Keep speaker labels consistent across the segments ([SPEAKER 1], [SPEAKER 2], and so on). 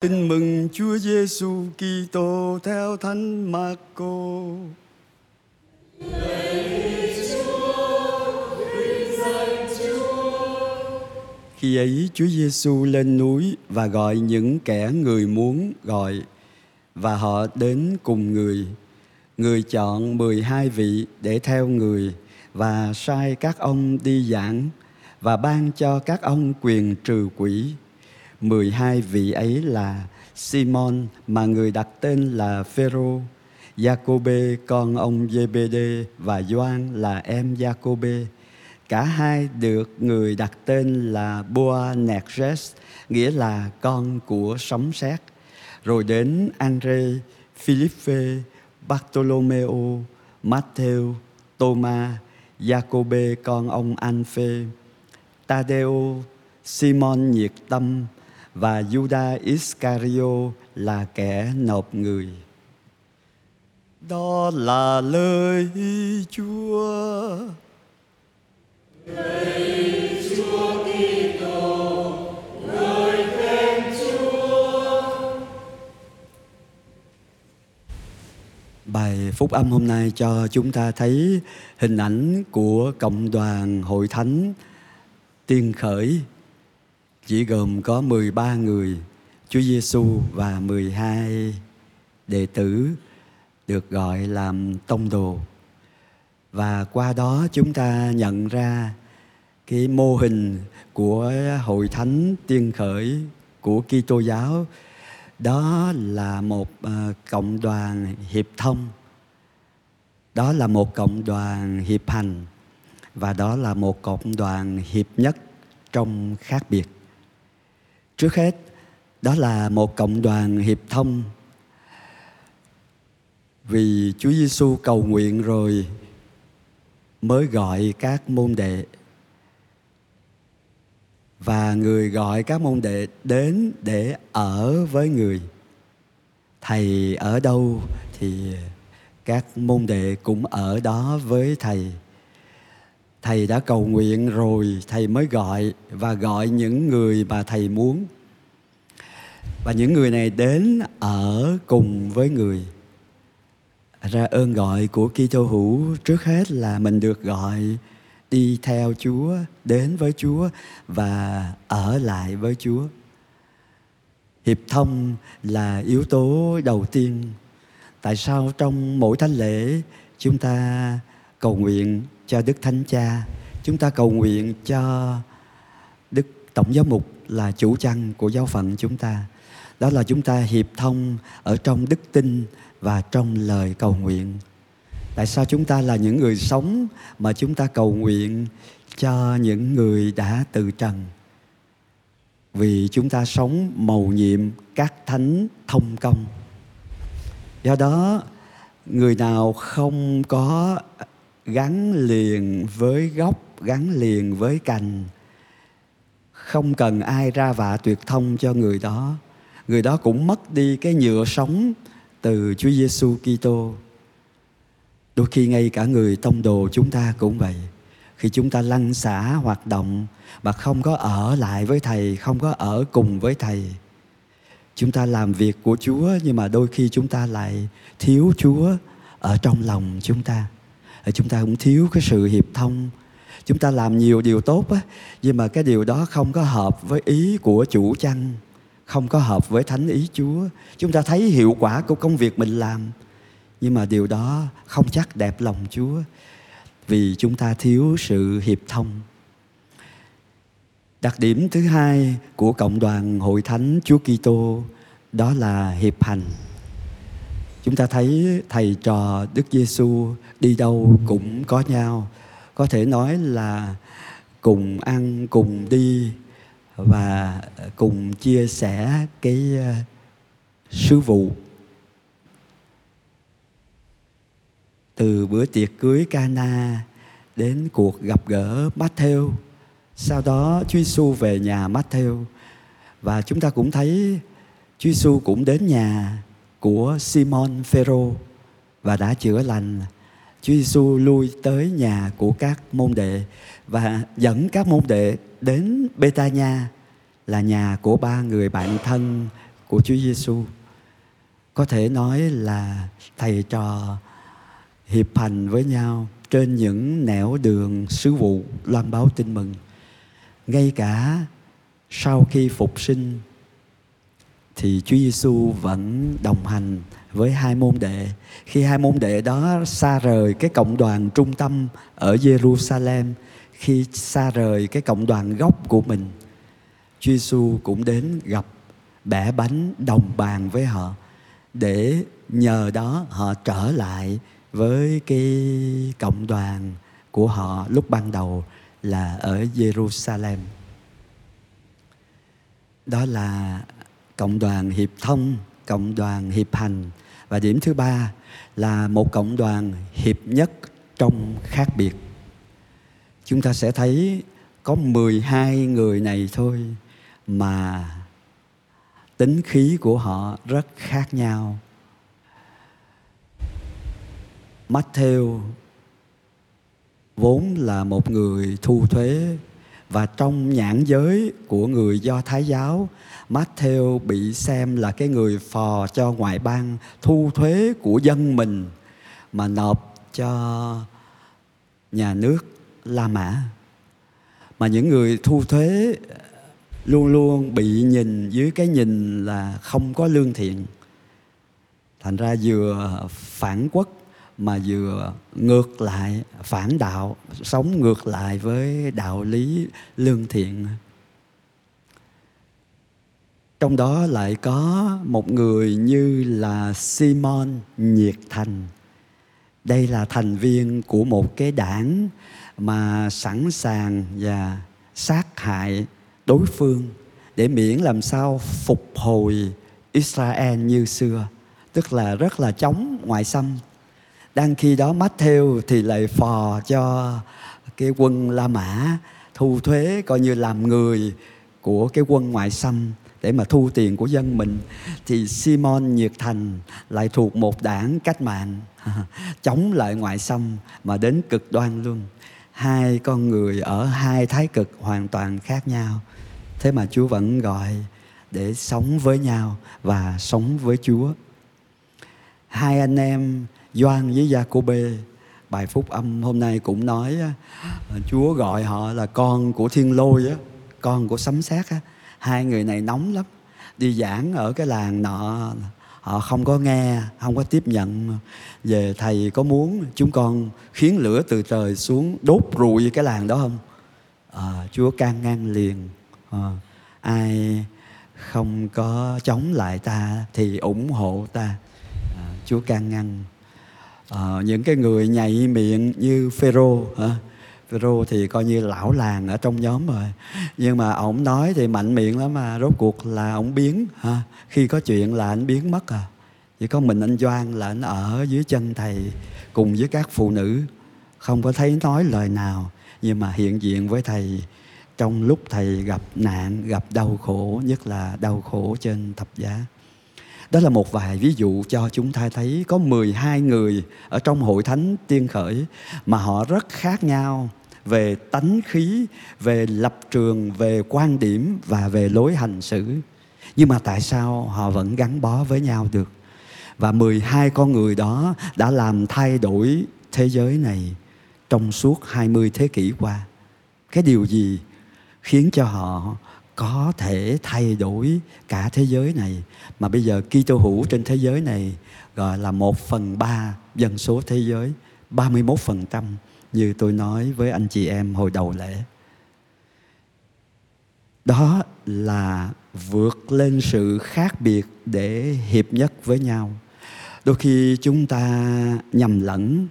[SPEAKER 1] Tin mừng Chúa Giêsu Kitô theo Thánh Marco. Khi ấy Chúa Giêsu lên núi và gọi những kẻ người muốn gọi, và họ đến cùng người. Người chọn 12 vị để theo người và sai các ông đi giảng và ban cho các ông quyền trừ quỷ 12 vị ấy là Simon mà người đặt tên là Phêrô, Giacôbê con ông Giê-bê-đê và Gioan là em Giacôbê. Cả hai được người đặt tên là Boanerges, nghĩa là con của sấm sét. Rồi đến Andre, Philippe, Bartolomeo, Matthew, Thomas, Giacôbê con ông Anphê, Tadeo, Simon nhiệt tâm, và Judas Iscario là kẻ nộp người. Đó là lời Chúa.
[SPEAKER 2] Lời Chúa Kitô, lời khen Chúa.
[SPEAKER 1] Bài phúc âm hôm nay cho chúng ta thấy hình ảnh của cộng đoàn hội thánh tiên khởi chỉ gồm có 13 người, Chúa Giêsu và 12 đệ tử được gọi làm tông đồ. Và qua đó chúng ta nhận ra cái mô hình của hội thánh tiên khởi của Kitô giáo. Đó là một ờ, cộng đoàn hiệp thông. Đó là một cộng đoàn hiệp hành và đó là một cộng đoàn hiệp nhất trong khác biệt trước hết, đó là một cộng đoàn hiệp thông. Vì Chúa Giêsu cầu nguyện rồi mới gọi các môn đệ. Và người gọi các môn đệ đến để ở với người. Thầy ở đâu thì các môn đệ cũng ở đó với thầy. Thầy đã cầu nguyện rồi, thầy mới gọi và gọi những người mà thầy muốn và những người này đến ở cùng với người ra ơn gọi của Kitô hữu trước hết là mình được gọi đi theo Chúa, đến với Chúa và ở lại với Chúa. Hiệp thông là yếu tố đầu tiên. Tại sao trong mỗi thánh lễ chúng ta cầu nguyện cho Đức Thánh Cha, chúng ta cầu nguyện cho Đức Tổng Giám mục là chủ chăn của giáo phận chúng ta. Đó là chúng ta hiệp thông ở trong đức tin và trong lời cầu nguyện. Tại sao chúng ta là những người sống mà chúng ta cầu nguyện cho những người đã từ trần? Vì chúng ta sống mầu nhiệm các thánh thông công. Do đó, người nào không có gắn liền với gốc gắn liền với cành không cần ai ra vạ tuyệt thông cho người đó người đó cũng mất đi cái nhựa sống từ Chúa Giêsu Kitô. Đôi khi ngay cả người tông đồ chúng ta cũng vậy. Khi chúng ta lăn xả hoạt động mà không có ở lại với thầy, không có ở cùng với thầy, chúng ta làm việc của chúa nhưng mà đôi khi chúng ta lại thiếu chúa ở trong lòng chúng ta. Chúng ta cũng thiếu cái sự hiệp thông. Chúng ta làm nhiều điều tốt á, nhưng mà cái điều đó không có hợp với ý của chủ chăn không có hợp với thánh ý chúa. Chúng ta thấy hiệu quả của công việc mình làm, nhưng mà điều đó không chắc đẹp lòng chúa, vì chúng ta thiếu sự hiệp thông. Đặc điểm thứ hai của cộng đoàn hội thánh chúa kitô, đó là hiệp hành. Chúng ta thấy thầy trò Đức Giêsu đi đâu cũng có nhau, có thể nói là cùng ăn cùng đi và ờ, cùng chia sẻ cái ờ, sứ vụ từ bữa tiệc cưới Cana đến cuộc gặp gỡ Matthew sau đó Chúa Giêsu về nhà Matthew và chúng ta cũng thấy Chúa Giêsu cũng đến nhà của Simon Phêrô và đã chữa lành. Chúa Giêsu lui tới nhà của các môn đệ và dẫn các môn đệ đến Betania là nhà của ba người bạn thân của Chúa Giêsu. Có thể nói là thầy trò hiệp hành với nhau trên những nẻo đường sứ vụ loan báo tin mừng. Ngay cả sau khi phục sinh thì Chúa Giêsu vẫn đồng hành với hai môn đệ. Khi hai môn đệ đó xa rời cái cộng đoàn trung tâm ở Jerusalem, khi xa rời cái cộng đoàn gốc của mình, Chúa Giêsu cũng đến gặp bẻ bánh đồng bàn với họ để nhờ đó họ trở lại với cái cộng đoàn của họ lúc ban đầu là ở Jerusalem. Đó là cộng đoàn hiệp thông, cộng đoàn hiệp hành và điểm thứ ba là một cộng đoàn hiệp nhất trong khác biệt. Chúng ta sẽ thấy có 12 người này thôi mà tính khí của họ rất khác nhau. Matthew vốn là một người thu thuế và trong nhãn giới của người Do Thái giáo, Matthew bị xem là cái người phò cho ngoại bang thu thuế của dân mình mà nộp cho nhà nước La Mã. Mà những người thu thuế luôn luôn bị nhìn dưới cái nhìn là không có lương thiện. Thành ra vừa phản quốc mà vừa ngược lại, phản đạo, sống ngược lại với đạo lý lương thiện. Trong đó lại có một người như là Simon nhiệt thành. Đây là thành viên của một cái đảng mà sẵn sàng và sát hại đối phương để miễn làm sao phục hồi Israel như xưa, tức là rất là chống ngoại xâm đang khi đó Matthew thì lại phò cho cái quân La Mã thu thuế coi như làm người của cái quân ngoại xâm để mà thu tiền của dân mình. Thì Simon Nhiệt Thành lại thuộc một đảng cách mạng, chống lại ngoại xâm mà đến cực đoan luôn. Hai con người ở hai thái cực hoàn toàn khác nhau. Thế mà Chúa vẫn gọi để sống với nhau và sống với Chúa. Hai anh em Doan với Gia Cô Bê bài phúc âm hôm nay cũng nói Chúa gọi họ là con của thiên lôi á, con của sấm sét á. Hai người này nóng lắm. Đi giảng ở cái làng nọ họ không có nghe, không có tiếp nhận về thầy có muốn chúng con khiến lửa từ trời xuống đốt rụi cái làng đó không? À, Chúa can ngăn liền. À, ai không có chống lại ta thì ủng hộ ta. À, Chúa can ngăn à, những cái người nhạy miệng như Phêrô hả? Phêrô thì coi như lão làng ở trong nhóm rồi. Nhưng mà ổng nói thì mạnh miệng lắm mà rốt cuộc là ổng biến ha khi có chuyện là anh biến mất à. Chỉ có mình anh Doan là anh ở dưới chân thầy cùng với các phụ nữ. Không có thấy nói lời nào nhưng mà hiện diện với thầy trong lúc thầy gặp nạn gặp đau khổ nhất là đau khổ trên thập giá đó là một vài ví dụ cho chúng ta thấy có 12 người ở trong hội thánh tiên khởi mà họ rất khác nhau về tánh khí, về lập trường, về quan điểm và về lối hành xử. Nhưng mà tại sao họ vẫn gắn bó với nhau được? Và 12 con người đó đã làm thay đổi thế giới này trong suốt 20 thế kỷ qua. Cái điều gì khiến cho họ có thể thay đổi cả thế giới này. Mà bây giờ Kitô hữu trên thế giới này gọi là một phần ba dân số thế giới 31 phần trăm như tôi nói với anh chị em hồi đầu lễ. Đó là vượt lên sự khác biệt để hiệp nhất với nhau. Đôi khi chúng ta nhầm lẫn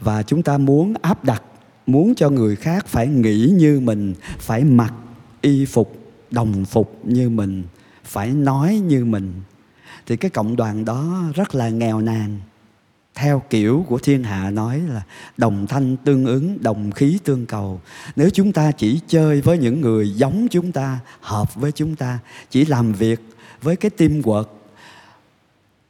[SPEAKER 1] và chúng ta muốn áp đặt, muốn cho người khác phải nghĩ như mình, phải mặc y phục, đồng phục như mình, phải nói như mình, thì cái cộng đoàn đó rất là nghèo nàn. Theo kiểu của thiên hạ nói là đồng thanh tương ứng, đồng khí tương cầu. Nếu chúng ta chỉ chơi với những người giống chúng ta, hợp với chúng ta, chỉ làm việc với cái tim quật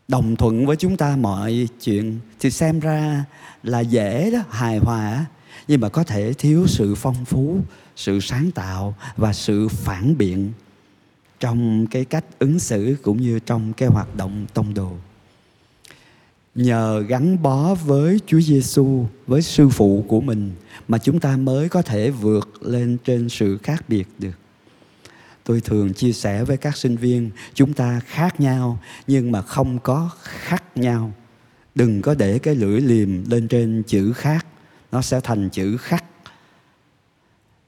[SPEAKER 1] đồng thuận với chúng ta mọi chuyện, thì xem ra là dễ đó, hài hòa nhưng mà có thể thiếu sự phong phú, sự sáng tạo và sự phản biện trong cái cách ứng xử cũng như trong cái hoạt động tông đồ. Nhờ gắn bó với Chúa Giêsu với sư phụ của mình mà chúng ta mới có thể vượt lên trên sự khác biệt được. Tôi thường chia sẻ với các sinh viên, chúng ta khác nhau, nhưng mà không có khác nhau. Đừng có để cái lưỡi liềm lên trên chữ khác nó sẽ thành chữ khắc.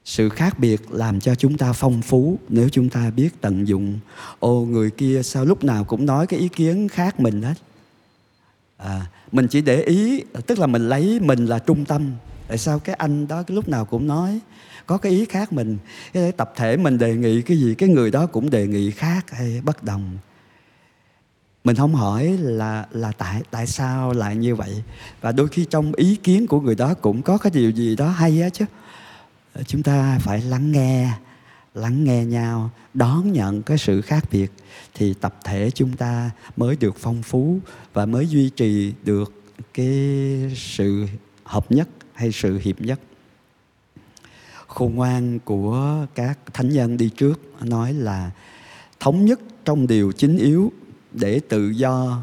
[SPEAKER 1] Sự khác biệt làm cho chúng ta phong phú nếu chúng ta biết tận dụng. Ô người kia sao lúc nào cũng nói cái ý kiến khác mình hết? À, mình chỉ để ý tức là mình lấy mình là trung tâm. Tại sao cái anh đó cái lúc nào cũng nói có cái ý khác mình? Cái tập thể mình đề nghị cái gì cái người đó cũng đề nghị khác hay bất đồng mình không hỏi là là tại tại sao lại như vậy. Và đôi khi trong ý kiến của người đó cũng có cái điều gì đó hay á chứ. Ờ, chúng ta phải lắng nghe lắng nghe nhau, đón nhận cái sự khác biệt. Thì tập thể chúng ta mới được phong phú và mới duy trì được cái sự hợp nhất hay sự hiệp nhất. Khôn ngoan của các thánh nhân đi trước nói là, thống nhất trong điều chính yếu để tự do.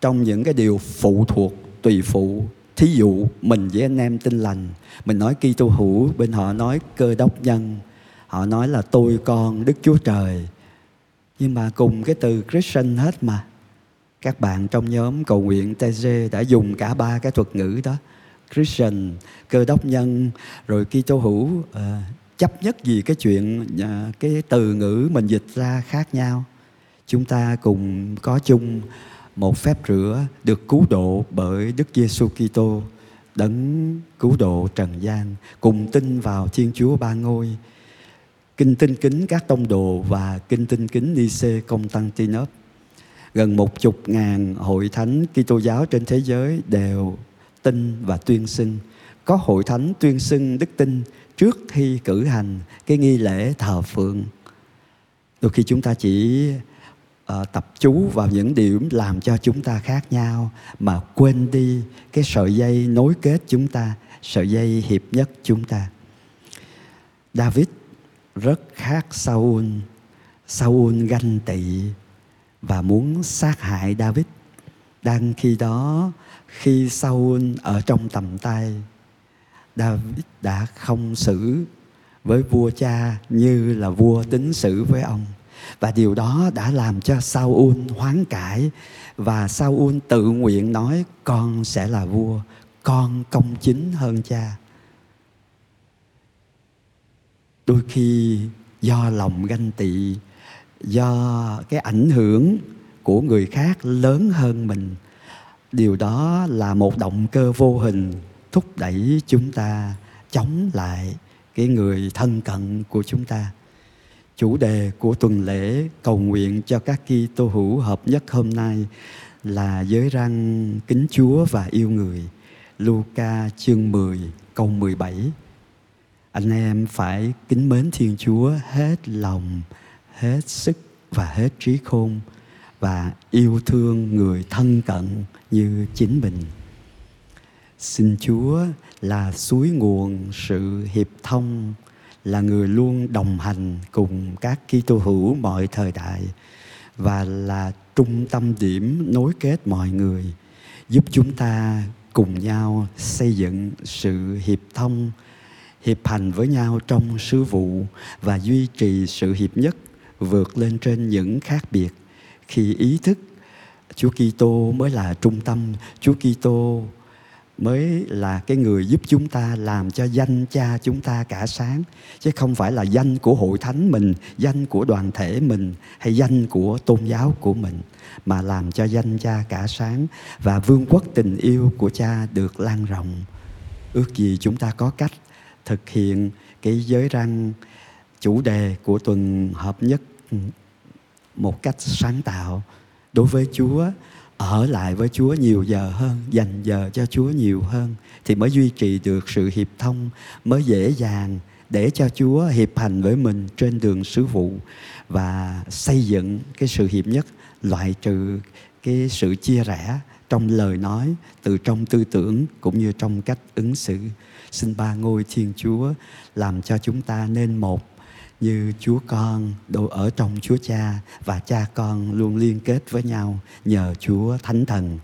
[SPEAKER 1] Trong những cái điều phụ thuộc tùy phụ. Thí dụ mình với anh em tin lành. Mình nói Kitô hữu bên họ nói cơ đốc nhân. Họ nói là tôi con Đức Chúa Trời. Nhưng mà cùng cái từ Christian hết mà. Các bạn trong nhóm cầu nguyện TG đã dùng cả ba cái thuật ngữ đó. Christian cơ đốc nhân rồi Kitô hữu uh, chấp nhất gì cái chuyện uh, cái từ ngữ mình dịch ra khác nhau chúng ta cùng có chung một phép rửa được cứu độ bởi Đức Giêsu Kitô, đấng cứu độ trần gian, cùng tin vào Thiên Chúa ba ngôi. Kinh tinh kính các tông đồ và kinh tinh kính Nice Constantinop gần một chục ngàn hội thánh Kitô giáo trên thế giới đều tin và tuyên xưng. Có hội thánh tuyên xưng đức tin trước khi cử hành cái nghi lễ thờ phượng. Đôi khi chúng ta chỉ uh, tập chú vào những điểm làm cho chúng ta khác nhau mà quên đi cái sợi dây nối kết chúng ta sợi dây hiệp nhất chúng ta. David rất khác Saul. Saul ganh tị và muốn sát hại David. Đang khi đó khi Saul ở trong tầm tay David đã không xử với vua cha như là vua tính xử với ông và điều đó đã làm cho Saul hoán cải. Và Saul tự nguyện nói, con sẽ là vua, con công chính hơn cha. Đôi khi do lòng ganh tị, do cái ảnh hưởng của người khác lớn hơn mình, điều đó là một động cơ vô hình thúc đẩy chúng ta chống lại cái người thân cận của chúng ta chủ đề của tuần lễ cầu nguyện cho các Kitô hữu hợp nhất hôm nay là giới răng kính Chúa và yêu người. Luca chương 10 câu 17. Anh em phải kính mến Thiên Chúa hết lòng, hết sức và hết trí khôn và yêu thương người thân cận như chính mình. Xin Chúa là suối nguồn sự hiệp thông là người luôn đồng hành cùng các Kitô hữu mọi thời đại và là trung tâm điểm nối kết mọi người giúp chúng ta cùng nhau xây dựng sự hiệp thông hiệp hành với nhau trong sứ vụ và duy trì sự hiệp nhất vượt lên trên những khác biệt. Khi ý thức Chúa Kitô mới là trung tâm, Chúa Kitô mới là cái người giúp chúng ta, làm cho danh cha chúng ta cả sáng. Chứ không phải là danh của hội thánh mình, danh của đoàn thể mình, hay danh của tôn giáo của mình, mà làm cho danh cha cả sáng. Và vương quốc tình yêu của cha được lan rộng. Ước gì chúng ta có cách thực hiện cái giới răng, chủ đề của tuần hợp nhất ừ, một cách sáng tạo đối với chúa ở lại với Chúa nhiều giờ hơn, dành giờ cho Chúa nhiều hơn thì mới duy trì được sự hiệp thông, mới dễ dàng để cho Chúa hiệp hành với mình trên đường sứ vụ và xây dựng cái sự hiệp nhất, loại trừ cái sự chia rẽ trong lời nói, từ trong tư tưởng cũng như trong cách ứng xử. Xin ba ngôi Thiên Chúa làm cho chúng ta nên một như Chúa Con đâu ở trong Chúa Cha và cha con luôn liên kết với nhau nhờ Chúa Thánh Thần.